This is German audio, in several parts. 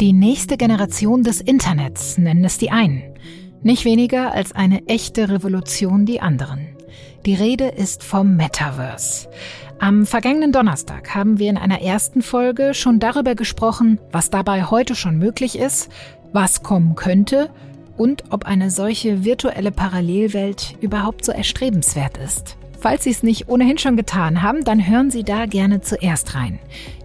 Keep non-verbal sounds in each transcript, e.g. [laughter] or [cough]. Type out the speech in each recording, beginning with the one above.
Die nächste Generation des Internets nennen es die einen. Nicht weniger als eine echte Revolution die anderen. Die Rede ist vom Metaverse. Am vergangenen Donnerstag haben wir in einer ersten Folge schon darüber gesprochen, was dabei heute schon möglich ist, was kommen könnte und ob eine solche virtuelle Parallelwelt überhaupt so erstrebenswert ist. Falls Sie es nicht ohnehin schon getan haben, dann hören Sie da gerne zuerst rein.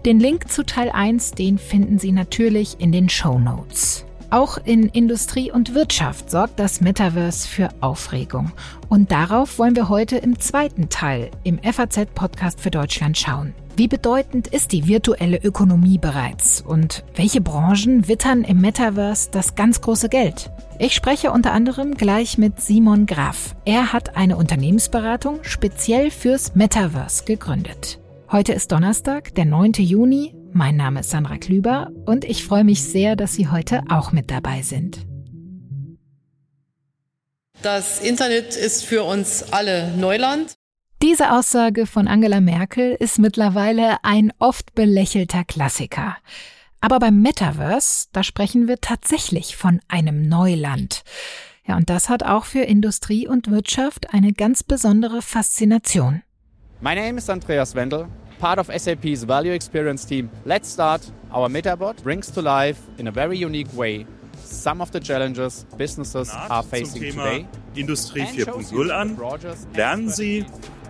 Den Link zu Teil 1, den finden Sie natürlich in den Show Notes. Auch in Industrie und Wirtschaft sorgt das Metaverse für Aufregung. Und darauf wollen wir heute im zweiten Teil im FAZ-Podcast für Deutschland schauen. Wie bedeutend ist die virtuelle Ökonomie bereits und welche Branchen wittern im Metaverse das ganz große Geld? Ich spreche unter anderem gleich mit Simon Graf. Er hat eine Unternehmensberatung speziell fürs Metaverse gegründet. Heute ist Donnerstag, der 9. Juni mein Name ist Sandra Klüber und ich freue mich sehr, dass Sie heute auch mit dabei sind. Das Internet ist für uns alle Neuland. Diese Aussage von Angela Merkel ist mittlerweile ein oft belächelter Klassiker. Aber beim Metaverse, da sprechen wir tatsächlich von einem Neuland. Ja, und das hat auch für Industrie und Wirtschaft eine ganz besondere Faszination. My name is Andreas Wendel part of SAP's value experience team, let's start. Our Metabot brings to life in a very unique way some of the challenges businesses are facing today. Industrie 4.0 an. Lernen Sie,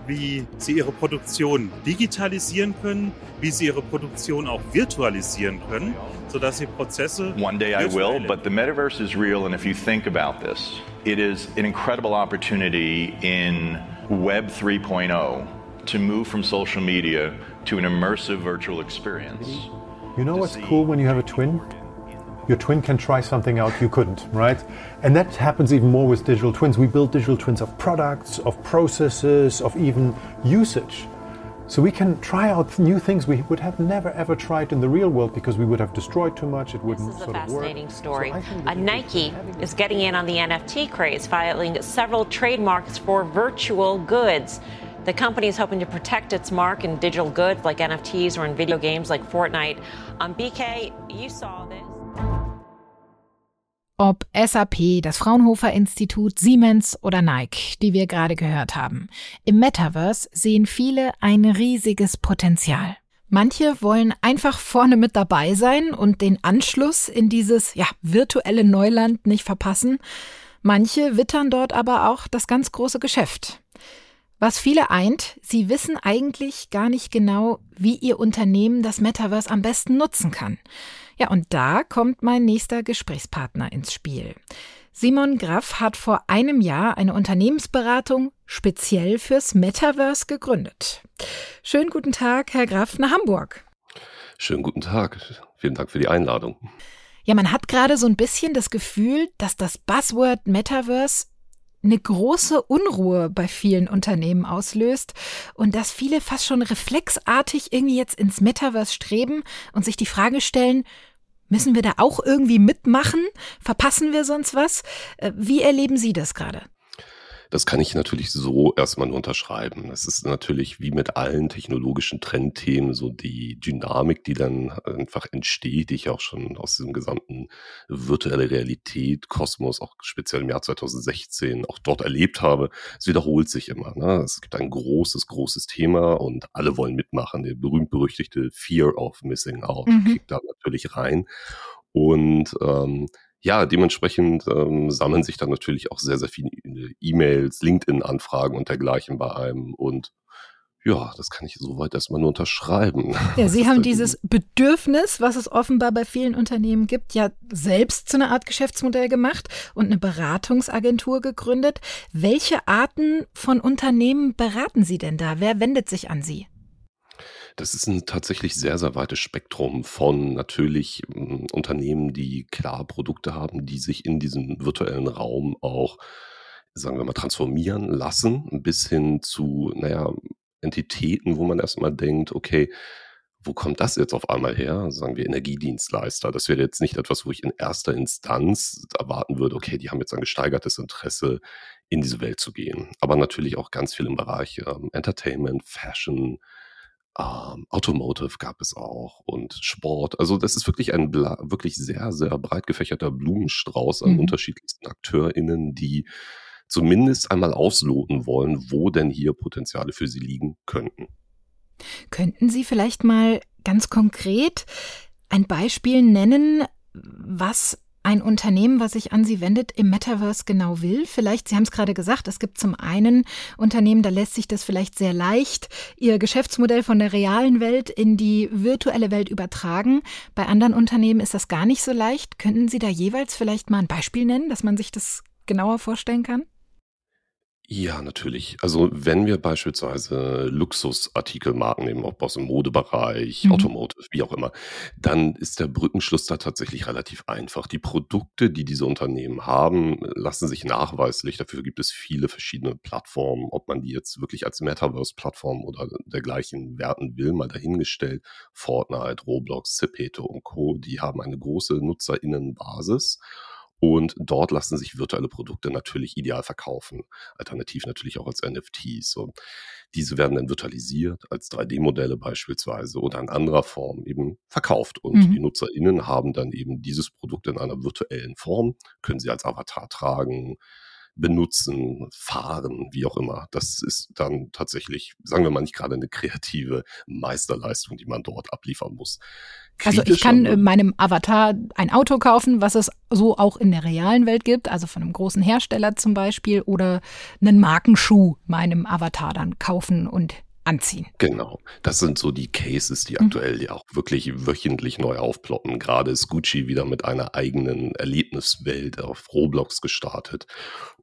wie Sie Ihre Produktion digitalisieren können, wie Sie Ihre Produktion auch virtualisieren können, sodass Sie Prozesse. One day I will, but the metaverse is real, and if you think about this, it is an incredible opportunity in Web 3.0 to move from social media to an immersive virtual experience. You know what's cool when you have a twin? Your twin can try something out you couldn't, right? And that happens even more with digital twins. We build digital twins of products, of processes, of even usage. So we can try out new things we would have never ever tried in the real world because we would have destroyed too much. It wouldn't This is a sort of work. fascinating story. So a Nike is getting in on the NFT craze, filing several trademarks for virtual goods. The company is hoping to protect its mark in digital goods like NFTs or in video games like Fortnite. Um, BK, you saw this. Ob SAP, das Fraunhofer Institut, Siemens oder Nike, die wir gerade gehört haben. Im Metaverse sehen viele ein riesiges Potenzial. Manche wollen einfach vorne mit dabei sein und den Anschluss in dieses ja, virtuelle Neuland nicht verpassen. Manche wittern dort aber auch das ganz große Geschäft. Was viele eint, sie wissen eigentlich gar nicht genau, wie ihr Unternehmen das Metaverse am besten nutzen kann. Ja, und da kommt mein nächster Gesprächspartner ins Spiel. Simon Graff hat vor einem Jahr eine Unternehmensberatung speziell fürs Metaverse gegründet. Schönen guten Tag, Herr Graff, nach Hamburg. Schönen guten Tag. Vielen Dank für die Einladung. Ja, man hat gerade so ein bisschen das Gefühl, dass das Buzzword Metaverse eine große Unruhe bei vielen Unternehmen auslöst und dass viele fast schon reflexartig irgendwie jetzt ins Metaverse streben und sich die Frage stellen, müssen wir da auch irgendwie mitmachen? Verpassen wir sonst was? Äh, Wie erleben Sie das gerade? Das kann ich natürlich so erstmal nur unterschreiben. Das ist natürlich wie mit allen technologischen Trendthemen so die Dynamik, die dann einfach entsteht, die ich auch schon aus diesem gesamten virtuelle Realität, Kosmos, auch speziell im Jahr 2016 auch dort erlebt habe. Es wiederholt sich immer. Ne? Es gibt ein großes, großes Thema und alle wollen mitmachen. Der berühmt-berüchtigte Fear of Missing Out Mhm. kickt da natürlich rein. Und ähm, ja, dementsprechend ähm, sammeln sich dann natürlich auch sehr, sehr viele E-Mails, LinkedIn-Anfragen und dergleichen bei einem. Und ja, das kann ich soweit erstmal nur unterschreiben. [laughs] Ja, Sie haben dieses Bedürfnis, was es offenbar bei vielen Unternehmen gibt, ja selbst zu einer Art Geschäftsmodell gemacht und eine Beratungsagentur gegründet. Welche Arten von Unternehmen beraten Sie denn da? Wer wendet sich an Sie? Das ist ein tatsächlich sehr, sehr weites Spektrum von natürlich ähm, Unternehmen, die klar Produkte haben, die sich in diesem virtuellen Raum auch, sagen wir mal, transformieren lassen, bis hin zu, naja, Entitäten, wo man erstmal denkt, okay, wo kommt das jetzt auf einmal her? Sagen wir Energiedienstleister. Das wäre jetzt nicht etwas, wo ich in erster Instanz erwarten würde, okay, die haben jetzt ein gesteigertes Interesse, in diese Welt zu gehen. Aber natürlich auch ganz viel im Bereich ähm, Entertainment, Fashion, ähm, Automotive gab es auch und Sport. Also das ist wirklich ein wirklich sehr, sehr breit gefächerter Blumenstrauß an mhm. unterschiedlichsten AkteurInnen, die zumindest einmal ausloten wollen, wo denn hier Potenziale für sie liegen könnten. Könnten Sie vielleicht mal ganz konkret ein Beispiel nennen, was ein Unternehmen, was sich an Sie wendet, im Metaverse genau will? Vielleicht, Sie haben es gerade gesagt, es gibt zum einen Unternehmen, da lässt sich das vielleicht sehr leicht, ihr Geschäftsmodell von der realen Welt in die virtuelle Welt übertragen. Bei anderen Unternehmen ist das gar nicht so leicht. Könnten Sie da jeweils vielleicht mal ein Beispiel nennen, dass man sich das genauer vorstellen kann? Ja, natürlich. Also wenn wir beispielsweise Luxusartikelmarken nehmen, ob aus dem Modebereich, Mhm. Automotive, wie auch immer, dann ist der Brückenschluss da tatsächlich relativ einfach. Die Produkte, die diese Unternehmen haben, lassen sich nachweislich, dafür gibt es viele verschiedene Plattformen, ob man die jetzt wirklich als Metaverse-Plattform oder dergleichen werten will, mal dahingestellt. Fortnite, Roblox, Zepeto und Co., die haben eine große Nutzerinnenbasis und dort lassen sich virtuelle Produkte natürlich ideal verkaufen. Alternativ natürlich auch als NFTs. So. Diese werden dann virtualisiert als 3D-Modelle beispielsweise oder in anderer Form eben verkauft. Und mhm. die NutzerInnen haben dann eben dieses Produkt in einer virtuellen Form, können sie als Avatar tragen, benutzen, fahren, wie auch immer. Das ist dann tatsächlich, sagen wir mal, nicht gerade eine kreative Meisterleistung, die man dort abliefern muss. Kritisch also ich kann äh, meinem Avatar ein Auto kaufen, was es so auch in der realen Welt gibt, also von einem großen Hersteller zum Beispiel, oder einen Markenschuh meinem Avatar dann kaufen und anziehen. Genau. Das sind so die Cases, die mhm. aktuell ja auch wirklich wöchentlich neu aufploppen. Gerade ist Gucci wieder mit einer eigenen Erlebniswelt auf Roblox gestartet.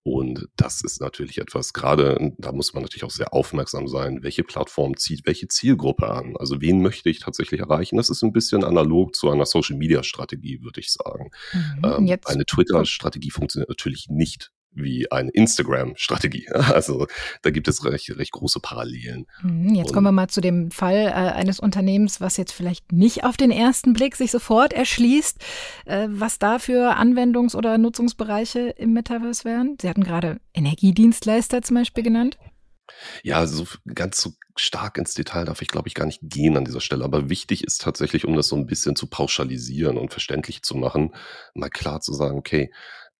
Und das ist natürlich etwas, gerade da muss man natürlich auch sehr aufmerksam sein, welche Plattform zieht welche Zielgruppe an. Also wen möchte ich tatsächlich erreichen? Das ist ein bisschen analog zu einer Social-Media-Strategie, würde ich sagen. Mhm, ähm, eine Twitter-Strategie funktioniert natürlich nicht wie eine Instagram-Strategie. [laughs] Also da gibt es recht, recht große Parallelen. Mhm, jetzt Und kommen wir mal zu dem Fall äh, eines Unternehmens, was jetzt vielleicht nicht auf den ersten Blick sich sofort erschließt, äh, was da für Anwendungs- oder Nutzungsbereiche im Metaverse wären. Sie hatten gerade Energiedienstleister zum Beispiel genannt. Ja, so ganz so stark ins Detail darf ich, glaube ich, gar nicht gehen an dieser Stelle. Aber wichtig ist tatsächlich, um das so ein bisschen zu pauschalisieren und verständlich zu machen, mal klar zu sagen, okay,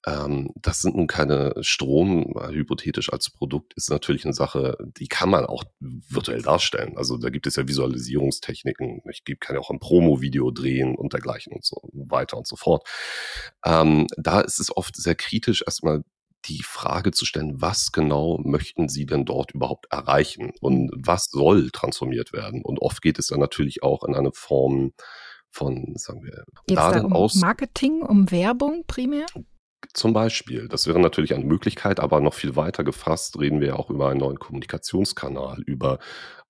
ähm, das sind nun keine Strom, äh, hypothetisch als Produkt, ist natürlich eine Sache, die kann man auch virtuell darstellen. Also da gibt es ja Visualisierungstechniken. Ich kann ja auch ein Promo-Video drehen und dergleichen und so weiter und so fort. Ähm, da ist es oft sehr kritisch, erstmal die Frage zu stellen, was genau möchten Sie denn dort überhaupt erreichen und was soll transformiert werden? Und oft geht es dann natürlich auch in eine Form von, sagen wir, Geht's da um aus Marketing, um Werbung primär? Zum Beispiel, das wäre natürlich eine Möglichkeit, aber noch viel weiter gefasst reden wir auch über einen neuen Kommunikationskanal, über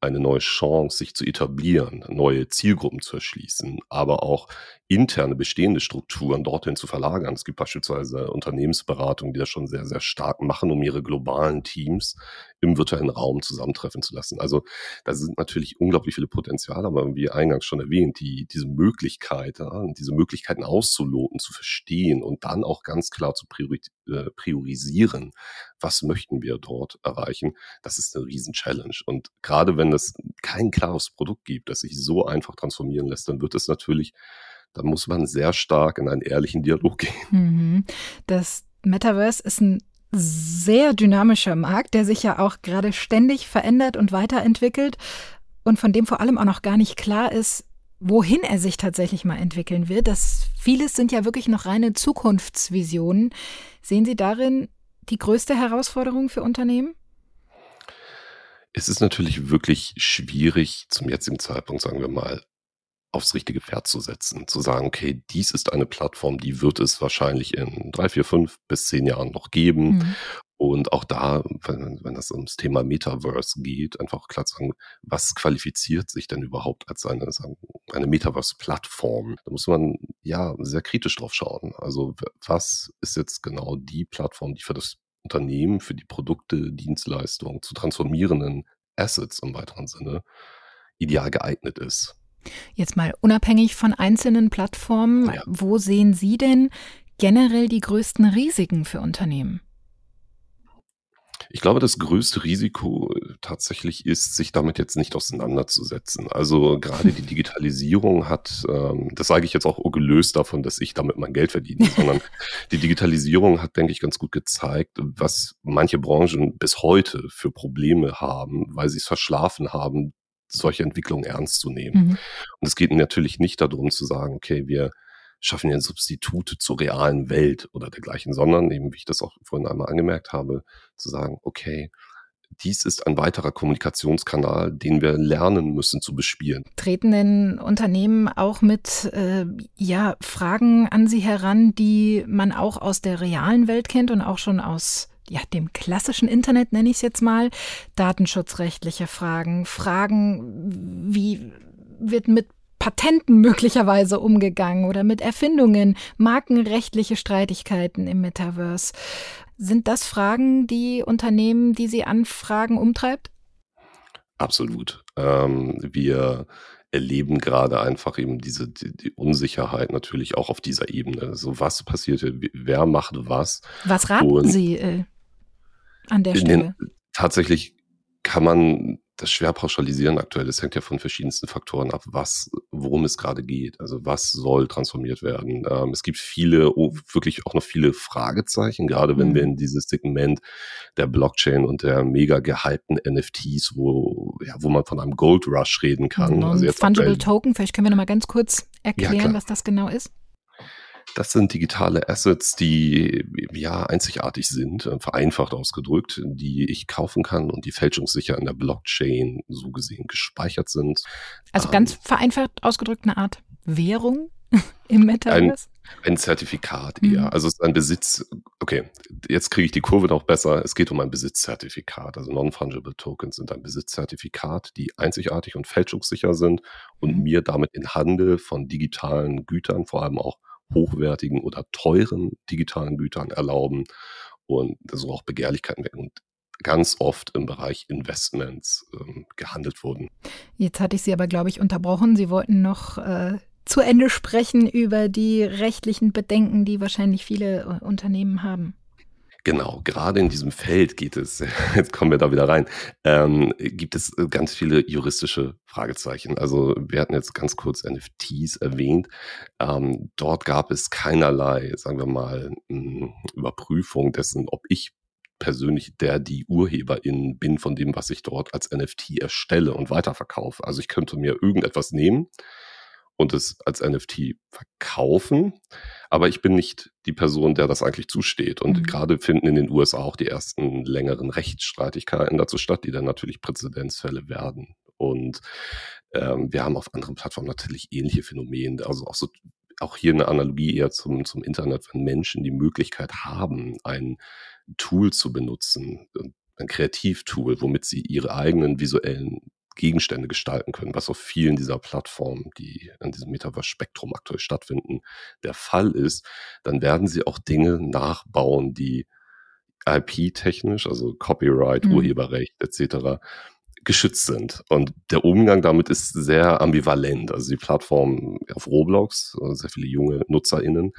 eine neue Chance, sich zu etablieren, neue Zielgruppen zu erschließen, aber auch interne bestehende Strukturen dorthin zu verlagern. Es gibt beispielsweise Unternehmensberatungen, die das schon sehr, sehr stark machen, um ihre globalen Teams im virtuellen Raum zusammentreffen zu lassen. Also da sind natürlich unglaublich viele Potenziale, aber wie eingangs schon erwähnt, die, diese Möglichkeit, ja, diese Möglichkeiten auszuloten, zu verstehen und dann auch ganz klar zu priori äh, priorisieren, was möchten wir dort erreichen, das ist eine Riesen-Challenge. Und gerade wenn es kein klares Produkt gibt, das sich so einfach transformieren lässt, dann wird es natürlich da muss man sehr stark in einen ehrlichen Dialog [laughs] gehen. Mhm. Das Metaverse ist ein sehr dynamischer Markt, der sich ja auch gerade ständig verändert und weiterentwickelt und von dem vor allem auch noch gar nicht klar ist, wohin er sich tatsächlich mal entwickeln wird. Das vieles sind ja wirklich noch reine Zukunftsvisionen. Sehen Sie darin die größte Herausforderung für Unternehmen? Es ist natürlich wirklich schwierig, zum jetzigen Zeitpunkt, sagen wir mal, aufs richtige Pferd zu setzen, zu sagen, okay, dies ist eine Plattform, die wird es wahrscheinlich in drei, vier, fünf bis zehn Jahren noch geben. Mhm. Und auch da, wenn, wenn das ums Thema Metaverse geht, einfach klar zu sagen, was qualifiziert sich denn überhaupt als eine, eine Metaverse-Plattform? Da muss man ja sehr kritisch drauf schauen. Also was ist jetzt genau die Plattform, die für das Unternehmen, für die Produkte, Dienstleistungen zu transformierenden Assets im weiteren Sinne ideal geeignet ist? Jetzt mal unabhängig von einzelnen Plattformen, ja. wo sehen Sie denn generell die größten Risiken für Unternehmen? Ich glaube, das größte Risiko äh, tatsächlich ist, sich damit jetzt nicht auseinanderzusetzen. Also gerade die Digitalisierung hat, ähm, das sage ich jetzt auch gelöst davon, dass ich damit mein Geld verdiene, [laughs] sondern die Digitalisierung hat, denke ich, ganz gut gezeigt, was manche Branchen bis heute für Probleme haben, weil sie es verschlafen haben, solche Entwicklungen ernst zu nehmen. Mhm. Und es geht natürlich nicht darum zu sagen, okay, wir schaffen ja Substitute zur realen Welt oder dergleichen, sondern eben, wie ich das auch vorhin einmal angemerkt habe, zu sagen, okay, dies ist ein weiterer Kommunikationskanal, den wir lernen müssen zu bespielen. Treten denn Unternehmen auch mit äh, ja, Fragen an Sie heran, die man auch aus der realen Welt kennt und auch schon aus ja, dem klassischen Internet, nenne ich es jetzt mal, datenschutzrechtliche Fragen, Fragen, wie wird mit Patenten möglicherweise umgegangen oder mit Erfindungen, markenrechtliche Streitigkeiten im Metaverse. Sind das Fragen, die Unternehmen, die Sie anfragen, umtreibt? Absolut. Ähm, wir erleben gerade einfach eben diese die, die, Unsicherheit natürlich auch auf dieser Ebene. Also was passiert, wer macht was? Was raten Und Sie äh, an der Stelle? Den, tatsächlich kann man das schwer pauschalisieren aktuell. Es hängt ja von verschiedensten Faktoren ab, was, worum es gerade geht. Also was soll transformiert werden? Ähm, es gibt viele, oh, wirklich auch noch viele Fragezeichen, gerade wenn mhm. wir in dieses Segment der Blockchain und der mega gehypten NFTs, wo, ja, wo man von einem Gold Rush reden kann. Also jetzt Fungible Token, vielleicht können wir noch mal ganz kurz erklären, ja, was das genau ist. Das sind digitale Assets, die ja einzigartig sind, äh, vereinfacht ausgedrückt, die ich kaufen kann und die fälschungssicher in der Blockchain so gesehen gespeichert sind. Also ähm, ganz vereinfacht ausgedrückt eine Art Währung [laughs] im Metaverse? Ein, ein Zertifikat eher. Mhm. Also es ist ein Besitz, okay, jetzt kriege ich die Kurve noch besser. Es geht um ein Besitzzertifikat. Also Non-Fungible Tokens sind ein Besitzzertifikat, die einzigartig und fälschungssicher sind und mhm. mir damit in Handel von digitalen Gütern, vor allem auch hochwertigen oder teuren digitalen Gütern erlauben und so auch Begehrlichkeiten wecken und ganz oft im Bereich Investments ähm, gehandelt wurden. Jetzt hatte ich Sie aber, glaube ich, unterbrochen. Sie wollten noch äh, zu Ende sprechen über die rechtlichen Bedenken, die wahrscheinlich viele äh, Unternehmen haben. Genau, gerade in diesem Feld geht es, [laughs] jetzt kommen wir da wieder rein, ähm, gibt es äh, ganz viele juristische Fragezeichen. Also wir hatten jetzt ganz kurz NFTs erwähnt. Ähm, dort gab es keinerlei, sagen wir mal, hm, Überprüfung dessen, ob ich persönlich der die Urheberin bin von dem, was ich dort als NFT erstelle und weiterverkaufe. Also ich könnte mir irgendetwas nehmen, und es als NFT verkaufen. Aber ich bin nicht die Person, der das eigentlich zusteht. Und mhm. gerade finden in den USA auch die ersten längeren Rechtsstreitigkeiten dazu statt, die dann natürlich Präzedenzfälle werden. Und ähm, wir haben auf anderen Plattformen natürlich ähnliche Phänomene. Also auch so auch hier eine Analogie eher zum, zum Internet, wenn Menschen die Möglichkeit haben, ein Tool zu benutzen, ein Kreativtool, womit sie ihre eigenen visuellen Gegenstände gestalten können, was auf vielen dieser Plattformen, die an diesem Metaverse-Spektrum aktuell stattfinden, der Fall ist, dann werden sie auch Dinge nachbauen, die IP-technisch, also Copyright, mhm. Urheberrecht etc., geschützt sind. Und der Umgang damit ist sehr ambivalent. Also die Plattform auf Roblox, äh, sehr viele junge NutzerInnen,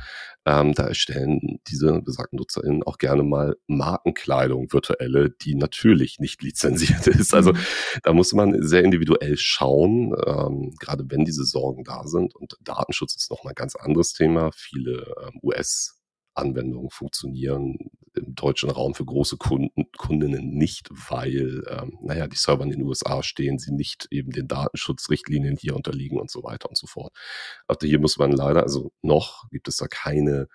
ähm, da erstellen diese besagten NutzerInnen auch gerne mal Markenkleidung, virtuelle, die natürlich nicht [laughs] lizenziert ist. Also mhm. da muss man sehr individuell schauen, ähm, gerade wenn diese Sorgen da sind. Und Datenschutz ist nochmal ein ganz anderes Thema. Viele ähm, US- Anwendungen funktionieren im deutschen Raum für große Kunden, Kundinnen nicht, weil, ähm, naja, die Server in den USA stehen, sie nicht eben den Datenschutzrichtlinien hier unterliegen und so weiter und so fort. Also hier muss man leider, also noch gibt es da keine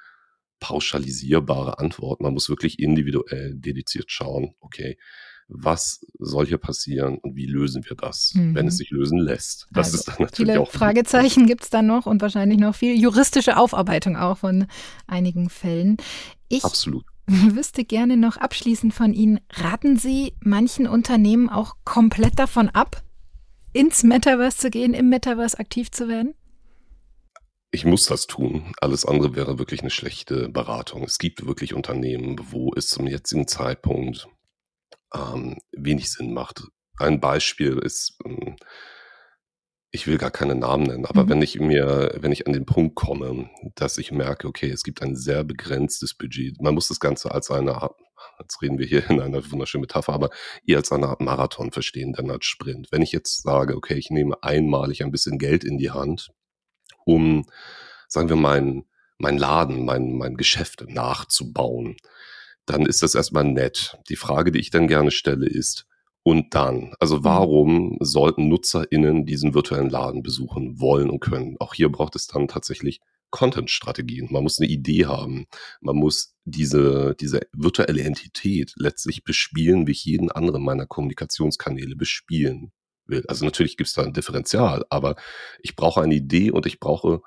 pauschalisierbare Antwort. Man muss wirklich individuell dediziert schauen, okay, was soll hier passieren und wie lösen wir das, mhm. wenn es mhm. sich lösen lässt. Das also ist dann natürlich viele auch. Fragezeichen gibt es dann noch und wahrscheinlich noch viel juristische Aufarbeitung auch von einigen Fällen. Ich Absolut. wüsste gerne noch abschließend von Ihnen, raten Sie manchen Unternehmen auch komplett davon ab, ins Metaverse zu gehen, im Metaverse aktiv zu werden? Ich muss das tun. Alles andere wäre wirklich eine schlechte Beratung. Es gibt wirklich Unternehmen, wo es zum jetzigen Zeitpunkt ähm, wenig Sinn macht. Ein Beispiel ist, ähm, ich will gar keine Namen nennen, aber mhm. wenn ich mir, wenn ich an den Punkt komme, dass ich merke, okay, es gibt ein sehr begrenztes Budget, man muss das Ganze als eine jetzt reden wir hier in einer wunderschönen Metapher, aber eher als eine Art Marathon verstehen, dann als Sprint. Wenn ich jetzt sage, okay, ich nehme einmalig ein bisschen Geld in die Hand, um, sagen wir, mein, mein Laden, mein, mein Geschäft nachzubauen, dann ist das erstmal nett. Die Frage, die ich dann gerne stelle, ist, und dann? Also mhm. warum sollten NutzerInnen diesen virtuellen Laden besuchen wollen und können? Auch hier braucht es dann tatsächlich Content-Strategien. Man muss eine Idee haben. Man muss diese, diese virtuelle Entität letztlich bespielen, wie ich jeden anderen meiner Kommunikationskanäle bespielen will. Also natürlich gibt es da ein Differential, aber ich brauche eine Idee und ich brauche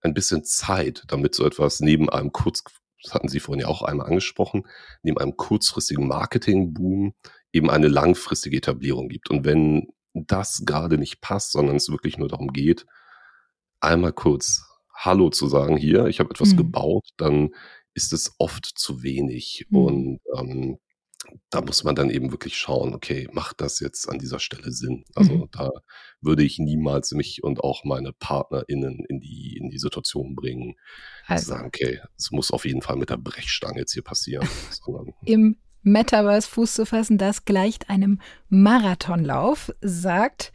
ein bisschen Zeit, damit so etwas neben einem kurz, das hatten Sie vorhin ja auch einmal angesprochen, neben einem kurzfristigen Marketing-Boom eben eine langfristige Etablierung gibt. Und wenn das gerade nicht passt, sondern es wirklich nur darum geht, einmal kurz Hallo zu sagen, hier, ich habe etwas mhm. gebaut, dann ist es oft zu wenig. Mhm. Und ähm, da muss man dann eben wirklich schauen, okay, macht das jetzt an dieser Stelle Sinn? Also mhm. da würde ich niemals mich und auch meine PartnerInnen in die, in die Situation bringen, also. zu sagen, okay, es muss auf jeden Fall mit der Brechstange jetzt hier passieren. [laughs] Im Metaverse Fuß zu fassen, das gleicht einem Marathonlauf, sagt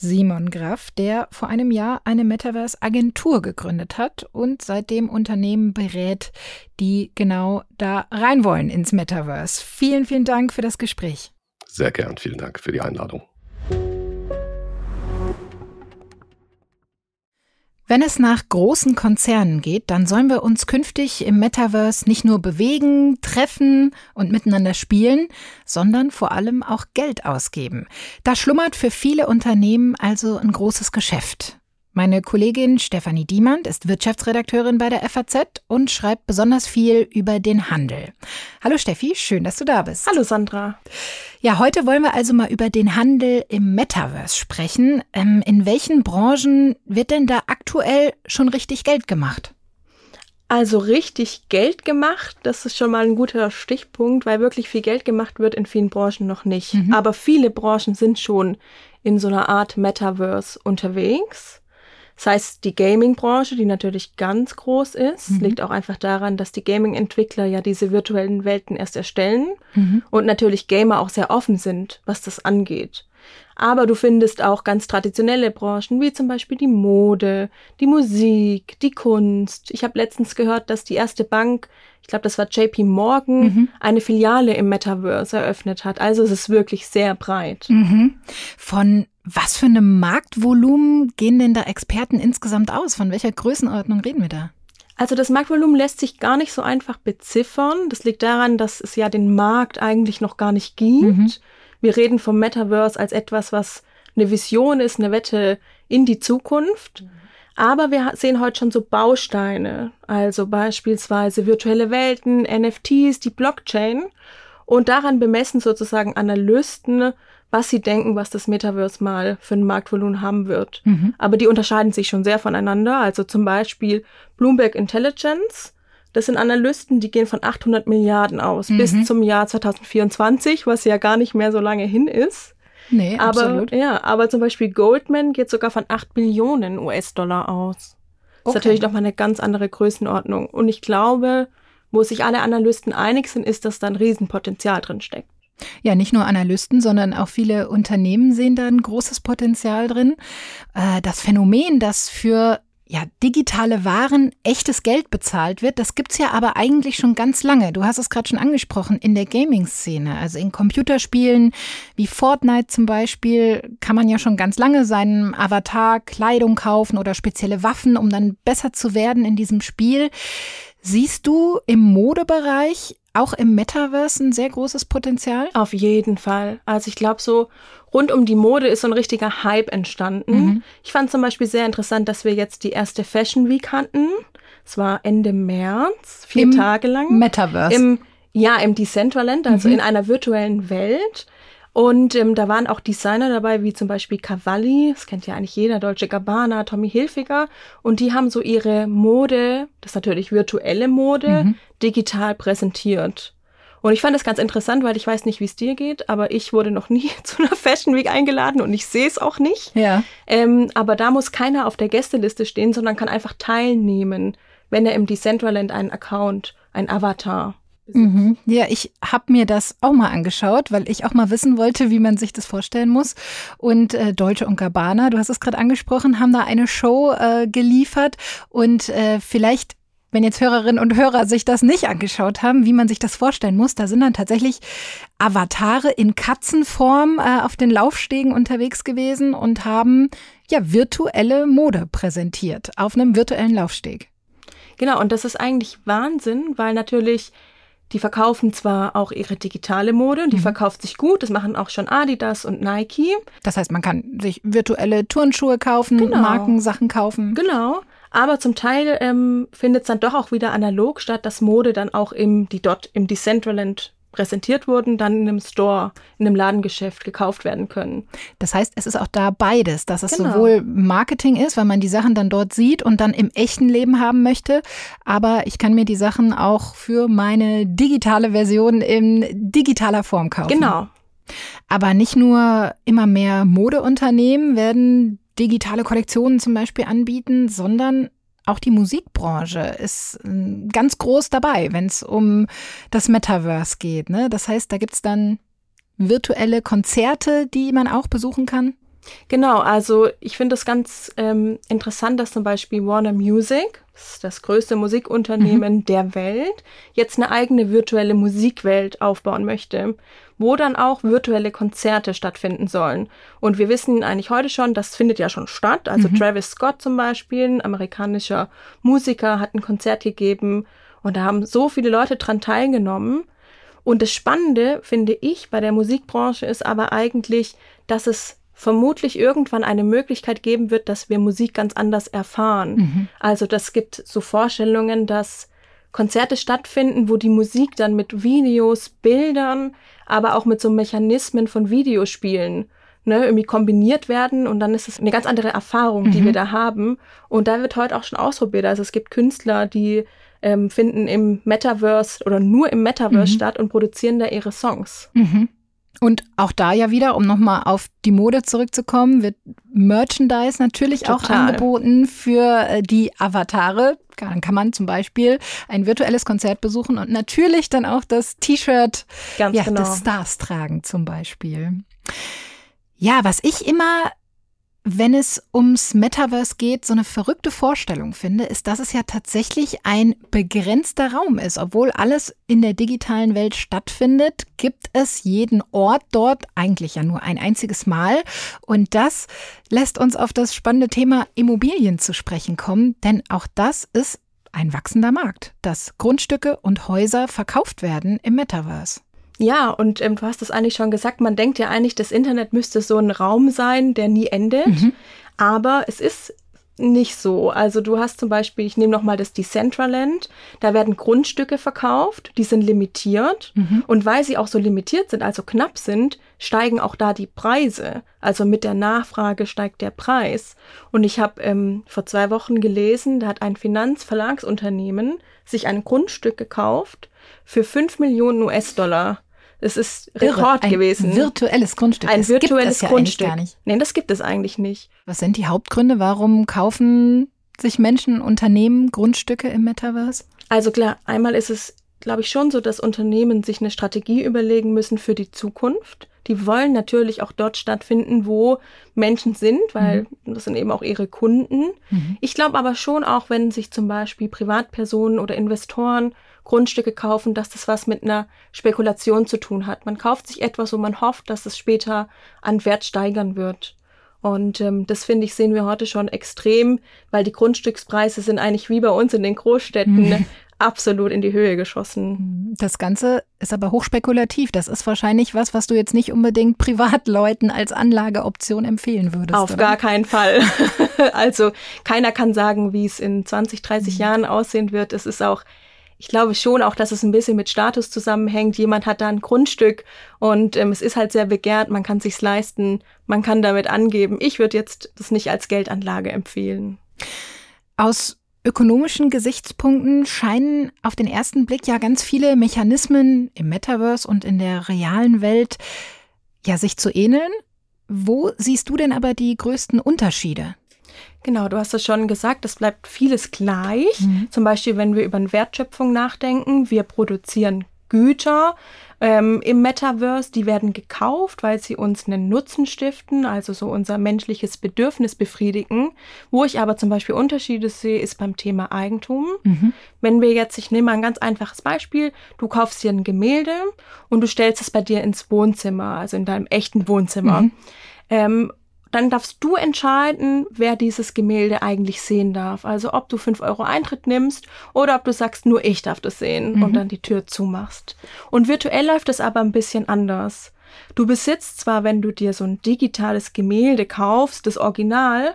Simon Graff, der vor einem Jahr eine Metaverse-Agentur gegründet hat und seitdem Unternehmen berät, die genau da rein wollen ins Metaverse. Vielen, vielen Dank für das Gespräch. Sehr gern, vielen Dank für die Einladung. Wenn es nach großen Konzernen geht, dann sollen wir uns künftig im Metaverse nicht nur bewegen, treffen und miteinander spielen, sondern vor allem auch Geld ausgeben. Da schlummert für viele Unternehmen also ein großes Geschäft. Meine Kollegin Stefanie Diemand ist Wirtschaftsredakteurin bei der FAZ und schreibt besonders viel über den Handel. Hallo Steffi, schön, dass du da bist. Hallo Sandra. Ja, heute wollen wir also mal über den Handel im Metaverse sprechen. Ähm, in welchen Branchen wird denn da aktuell schon richtig Geld gemacht? Also richtig Geld gemacht, das ist schon mal ein guter Stichpunkt, weil wirklich viel Geld gemacht wird in vielen Branchen noch nicht. Mhm. Aber viele Branchen sind schon in so einer Art Metaverse unterwegs. Das heißt, die Gaming-Branche, die natürlich ganz groß ist, mhm. liegt auch einfach daran, dass die Gaming-Entwickler ja diese virtuellen Welten erst erstellen mhm. und natürlich Gamer auch sehr offen sind, was das angeht. Aber du findest auch ganz traditionelle Branchen, wie zum Beispiel die Mode, die Musik, die Kunst. Ich habe letztens gehört, dass die erste Bank, ich glaube, das war JP Morgan, mhm. eine Filiale im Metaverse eröffnet hat. Also es ist wirklich sehr breit. Mhm. Von was für einem Marktvolumen gehen denn da Experten insgesamt aus? Von welcher Größenordnung reden wir da? Also das Marktvolumen lässt sich gar nicht so einfach beziffern. Das liegt daran, dass es ja den Markt eigentlich noch gar nicht gibt. Mhm. Wir reden vom Metaverse als etwas, was eine Vision ist, eine Wette in die Zukunft. Aber wir sehen heute schon so Bausteine, also beispielsweise virtuelle Welten, NFTs, die Blockchain. Und daran bemessen sozusagen Analysten, was sie denken, was das Metaverse mal für ein Marktvolumen haben wird. Mhm. Aber die unterscheiden sich schon sehr voneinander. Also zum Beispiel Bloomberg Intelligence. Das sind Analysten, die gehen von 800 Milliarden aus mhm. bis zum Jahr 2024, was ja gar nicht mehr so lange hin ist. Nee, aber, absolut. Ja, aber zum Beispiel Goldman geht sogar von 8 Billionen US-Dollar aus. Das ist natürlich nochmal eine ganz andere Größenordnung. Und ich glaube, wo sich alle Analysten einig sind, ist, dass da ein Riesenpotenzial drin steckt. Ja, nicht nur Analysten, sondern auch viele Unternehmen sehen da ein großes Potenzial drin. Äh, das Phänomen, dass für ja, digitale Waren echtes Geld bezahlt wird, das gibt's ja aber eigentlich schon ganz lange. Du hast es gerade schon angesprochen, in der Gaming-Szene, also in Computerspielen wie Fortnite zum Beispiel, kann man ja schon ganz lange seinem Avatar Kleidung kaufen oder spezielle Waffen, um dann besser zu werden in diesem Spiel. Siehst du im Modebereich auch im Metaverse ein sehr großes Potenzial? Auf jeden Fall. Also ich glaube, so rund um die Mode ist so ein richtiger Hype entstanden. Mhm. Ich fand zum Beispiel sehr interessant, dass wir jetzt die erste Fashion Week hatten. Es war Ende März, vier Im Tage lang. Metaverse. Im, ja, im Decentraland, also mhm. in einer virtuellen Welt. Und ähm, da waren auch Designer dabei, wie zum Beispiel Cavalli, das kennt ja eigentlich jeder, Deutsche Gabbana, Tommy Hilfiger. Und die haben so ihre Mode, das ist natürlich virtuelle Mode, mhm. digital präsentiert. Und ich fand das ganz interessant, weil ich weiß nicht, wie es dir geht, aber ich wurde noch nie [laughs] zu einer Fashion Week eingeladen und ich sehe es auch nicht. Ja. Ähm, aber da muss keiner auf der Gästeliste stehen, sondern kann einfach teilnehmen, wenn er im Decentraland einen Account, ein Avatar Mhm. Ja, ich habe mir das auch mal angeschaut, weil ich auch mal wissen wollte, wie man sich das vorstellen muss. Und äh, Deutsche und Gabbana, du hast es gerade angesprochen, haben da eine Show äh, geliefert. Und äh, vielleicht wenn jetzt Hörerinnen und Hörer sich das nicht angeschaut haben, wie man sich das vorstellen muss, da sind dann tatsächlich Avatare in Katzenform äh, auf den Laufstegen unterwegs gewesen und haben ja virtuelle Mode präsentiert auf einem virtuellen Laufsteg. Genau, und das ist eigentlich Wahnsinn, weil natürlich die verkaufen zwar auch ihre digitale Mode, die mhm. verkauft sich gut, das machen auch schon Adidas und Nike. Das heißt, man kann sich virtuelle Turnschuhe kaufen, genau. Markensachen kaufen. Genau. Aber zum Teil ähm, findet es dann doch auch wieder analog statt, dass Mode dann auch im, die dort im Decentraland präsentiert wurden, dann in einem Store, in einem Ladengeschäft gekauft werden können. Das heißt, es ist auch da beides, dass es genau. sowohl Marketing ist, weil man die Sachen dann dort sieht und dann im echten Leben haben möchte, aber ich kann mir die Sachen auch für meine digitale Version in digitaler Form kaufen. Genau. Aber nicht nur immer mehr Modeunternehmen werden digitale Kollektionen zum Beispiel anbieten, sondern auch die Musikbranche ist ähm, ganz groß dabei, wenn es um das Metaverse geht. Ne? Das heißt, da gibt es dann virtuelle Konzerte, die man auch besuchen kann. Genau, also ich finde es ganz ähm, interessant, dass zum Beispiel Warner Music, das, das größte Musikunternehmen mhm. der Welt, jetzt eine eigene virtuelle Musikwelt aufbauen möchte, wo dann auch virtuelle Konzerte stattfinden sollen. Und wir wissen eigentlich heute schon, das findet ja schon statt. Also mhm. Travis Scott zum Beispiel, ein amerikanischer Musiker, hat ein Konzert gegeben und da haben so viele Leute dran teilgenommen. Und das Spannende, finde ich, bei der Musikbranche ist aber eigentlich, dass es vermutlich irgendwann eine Möglichkeit geben wird, dass wir Musik ganz anders erfahren. Mhm. Also das gibt so Vorstellungen, dass Konzerte stattfinden, wo die Musik dann mit Videos, Bildern, aber auch mit so Mechanismen von Videospielen ne, irgendwie kombiniert werden und dann ist es eine ganz andere Erfahrung, die mhm. wir da haben. Und da wird heute auch schon ausprobiert. Also es gibt Künstler, die ähm, finden im Metaverse oder nur im Metaverse mhm. statt und produzieren da ihre Songs. Mhm. Und auch da ja wieder, um nochmal auf die Mode zurückzukommen, wird Merchandise natürlich Total. auch angeboten für äh, die Avatare. Dann kann man zum Beispiel ein virtuelles Konzert besuchen und natürlich dann auch das T-Shirt ja, genau. des Stars tragen zum Beispiel. Ja, was ich immer wenn es ums Metaverse geht, so eine verrückte Vorstellung finde, ist, dass es ja tatsächlich ein begrenzter Raum ist. Obwohl alles in der digitalen Welt stattfindet, gibt es jeden Ort dort eigentlich ja nur ein einziges Mal. Und das lässt uns auf das spannende Thema Immobilien zu sprechen kommen, denn auch das ist ein wachsender Markt, dass Grundstücke und Häuser verkauft werden im Metaverse. Ja, und ähm, du hast es eigentlich schon gesagt, man denkt ja eigentlich, das Internet müsste so ein Raum sein, der nie endet. Mhm. Aber es ist nicht so. Also du hast zum Beispiel, ich nehme nochmal das Decentraland, da werden Grundstücke verkauft, die sind limitiert. Mhm. Und weil sie auch so limitiert sind, also knapp sind, steigen auch da die Preise. Also mit der Nachfrage steigt der Preis. Und ich habe ähm, vor zwei Wochen gelesen, da hat ein Finanzverlagsunternehmen sich ein Grundstück gekauft für 5 Millionen US-Dollar. Es ist Rekord ein gewesen. Virtuelles Grundstück. Ein das virtuelles ja Grundstück. Gar nicht. Nein, das gibt es eigentlich nicht. Was sind die Hauptgründe? Warum kaufen sich Menschen, Unternehmen Grundstücke im Metaverse? Also klar, einmal ist es, glaube ich, schon so, dass Unternehmen sich eine Strategie überlegen müssen für die Zukunft. Die wollen natürlich auch dort stattfinden, wo Menschen sind, weil mhm. das sind eben auch ihre Kunden. Mhm. Ich glaube aber schon auch, wenn sich zum Beispiel Privatpersonen oder Investoren Grundstücke kaufen, dass das was mit einer Spekulation zu tun hat. Man kauft sich etwas, wo man hofft, dass es später an Wert steigern wird. Und ähm, das finde ich, sehen wir heute schon extrem, weil die Grundstückspreise sind eigentlich wie bei uns in den Großstädten mhm. [laughs] absolut in die Höhe geschossen. Das Ganze ist aber hochspekulativ. Das ist wahrscheinlich was, was du jetzt nicht unbedingt [laughs] Privatleuten als Anlageoption empfehlen würdest. Auf oder? gar keinen Fall. [laughs] also keiner kann sagen, wie es in 20, 30 mhm. Jahren aussehen wird. Es ist auch ich glaube schon auch, dass es ein bisschen mit Status zusammenhängt. Jemand hat da ein Grundstück und ähm, es ist halt sehr begehrt, man kann sich's leisten, man kann damit angeben. Ich würde jetzt das nicht als Geldanlage empfehlen. Aus ökonomischen Gesichtspunkten scheinen auf den ersten Blick ja ganz viele Mechanismen im Metaverse und in der realen Welt ja sich zu ähneln. Wo siehst du denn aber die größten Unterschiede? Genau, du hast es schon gesagt, es bleibt vieles gleich. Mhm. Zum Beispiel, wenn wir über eine Wertschöpfung nachdenken, wir produzieren Güter ähm, im Metaverse, die werden gekauft, weil sie uns einen Nutzen stiften, also so unser menschliches Bedürfnis befriedigen. Wo ich aber zum Beispiel Unterschiede sehe, ist beim Thema Eigentum. Mhm. Wenn wir jetzt, ich nehme mal ein ganz einfaches Beispiel, du kaufst dir ein Gemälde und du stellst es bei dir ins Wohnzimmer, also in deinem echten Wohnzimmer. Mhm. Ähm, dann darfst du entscheiden, wer dieses Gemälde eigentlich sehen darf. Also ob du fünf Euro Eintritt nimmst oder ob du sagst, nur ich darf das sehen mhm. und dann die Tür zumachst. Und virtuell läuft es aber ein bisschen anders. Du besitzt zwar, wenn du dir so ein digitales Gemälde kaufst, das Original,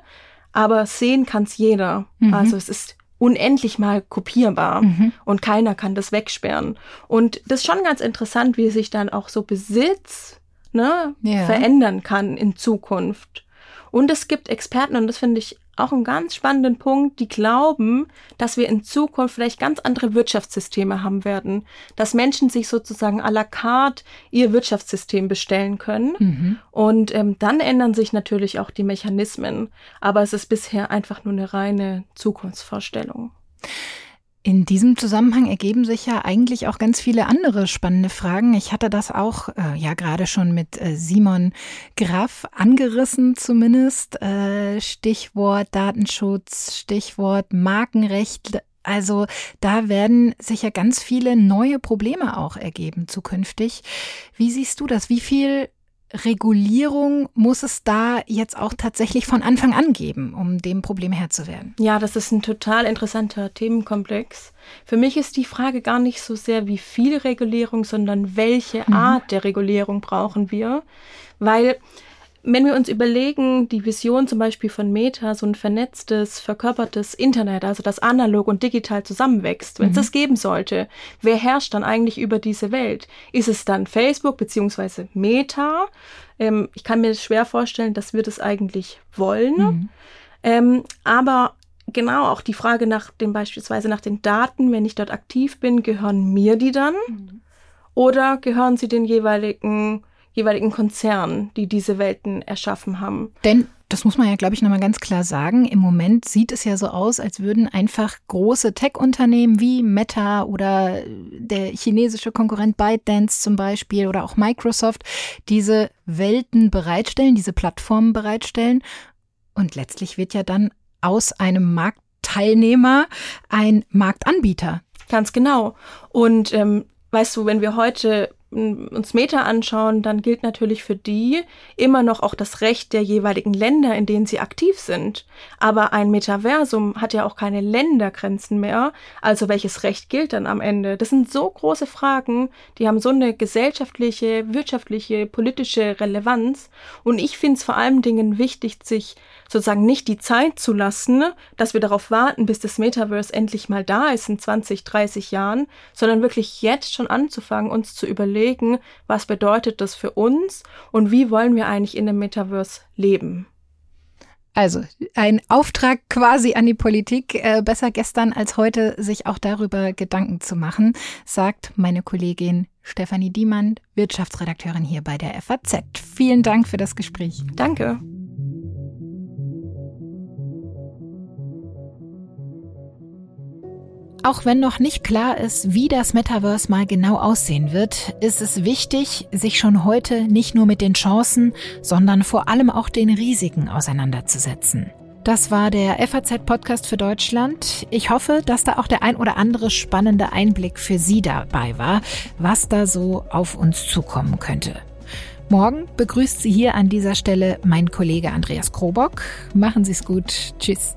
aber sehen kann's jeder. Mhm. Also es ist unendlich mal kopierbar mhm. und keiner kann das wegsperren. Und das ist schon ganz interessant, wie sich dann auch so Besitz ne, ja. verändern kann in Zukunft. Und es gibt Experten, und das finde ich auch einen ganz spannenden Punkt, die glauben, dass wir in Zukunft vielleicht ganz andere Wirtschaftssysteme haben werden, dass Menschen sich sozusagen à la carte ihr Wirtschaftssystem bestellen können. Mhm. Und ähm, dann ändern sich natürlich auch die Mechanismen. Aber es ist bisher einfach nur eine reine Zukunftsvorstellung. In diesem Zusammenhang ergeben sich ja eigentlich auch ganz viele andere spannende Fragen. Ich hatte das auch äh, ja gerade schon mit äh, Simon Graff angerissen zumindest. Äh, Stichwort Datenschutz, Stichwort Markenrecht. Also da werden sicher ganz viele neue Probleme auch ergeben zukünftig. Wie siehst du das? Wie viel Regulierung muss es da jetzt auch tatsächlich von Anfang an geben, um dem Problem Herr zu werden? Ja, das ist ein total interessanter Themenkomplex. Für mich ist die Frage gar nicht so sehr, wie viel Regulierung, sondern welche mhm. Art der Regulierung brauchen wir. Weil wenn wir uns überlegen, die Vision zum Beispiel von Meta, so ein vernetztes, verkörpertes Internet, also das analog und digital zusammenwächst, wenn es mhm. das geben sollte, wer herrscht dann eigentlich über diese Welt? Ist es dann Facebook beziehungsweise Meta? Ähm, ich kann mir schwer vorstellen, dass wir das eigentlich wollen. Mhm. Ähm, aber genau auch die Frage nach dem beispielsweise nach den Daten, wenn ich dort aktiv bin, gehören mir die dann? Mhm. Oder gehören sie den jeweiligen jeweiligen Konzernen, die diese Welten erschaffen haben. Denn das muss man ja, glaube ich, nochmal ganz klar sagen. Im Moment sieht es ja so aus, als würden einfach große Tech-Unternehmen wie Meta oder der chinesische Konkurrent ByteDance zum Beispiel oder auch Microsoft diese Welten bereitstellen, diese Plattformen bereitstellen. Und letztlich wird ja dann aus einem Marktteilnehmer ein Marktanbieter. Ganz genau. Und ähm, weißt du, wenn wir heute uns Meta anschauen, dann gilt natürlich für die immer noch auch das Recht der jeweiligen Länder, in denen sie aktiv sind. Aber ein Metaversum hat ja auch keine Ländergrenzen mehr. Also welches Recht gilt dann am Ende? Das sind so große Fragen, die haben so eine gesellschaftliche, wirtschaftliche, politische Relevanz. Und ich finde es vor allen Dingen wichtig, sich sozusagen nicht die Zeit zu lassen, dass wir darauf warten, bis das Metaverse endlich mal da ist in 20, 30 Jahren, sondern wirklich jetzt schon anzufangen, uns zu überlegen, was bedeutet das für uns und wie wollen wir eigentlich in dem Metaverse leben. Also ein Auftrag quasi an die Politik, äh, besser gestern als heute, sich auch darüber Gedanken zu machen, sagt meine Kollegin Stefanie Diemann, Wirtschaftsredakteurin hier bei der FAZ. Vielen Dank für das Gespräch. Danke. Auch wenn noch nicht klar ist, wie das Metaverse mal genau aussehen wird, ist es wichtig, sich schon heute nicht nur mit den Chancen, sondern vor allem auch den Risiken auseinanderzusetzen. Das war der FAZ-Podcast für Deutschland. Ich hoffe, dass da auch der ein oder andere spannende Einblick für Sie dabei war, was da so auf uns zukommen könnte. Morgen begrüßt Sie hier an dieser Stelle mein Kollege Andreas Krobock. Machen Sie es gut. Tschüss.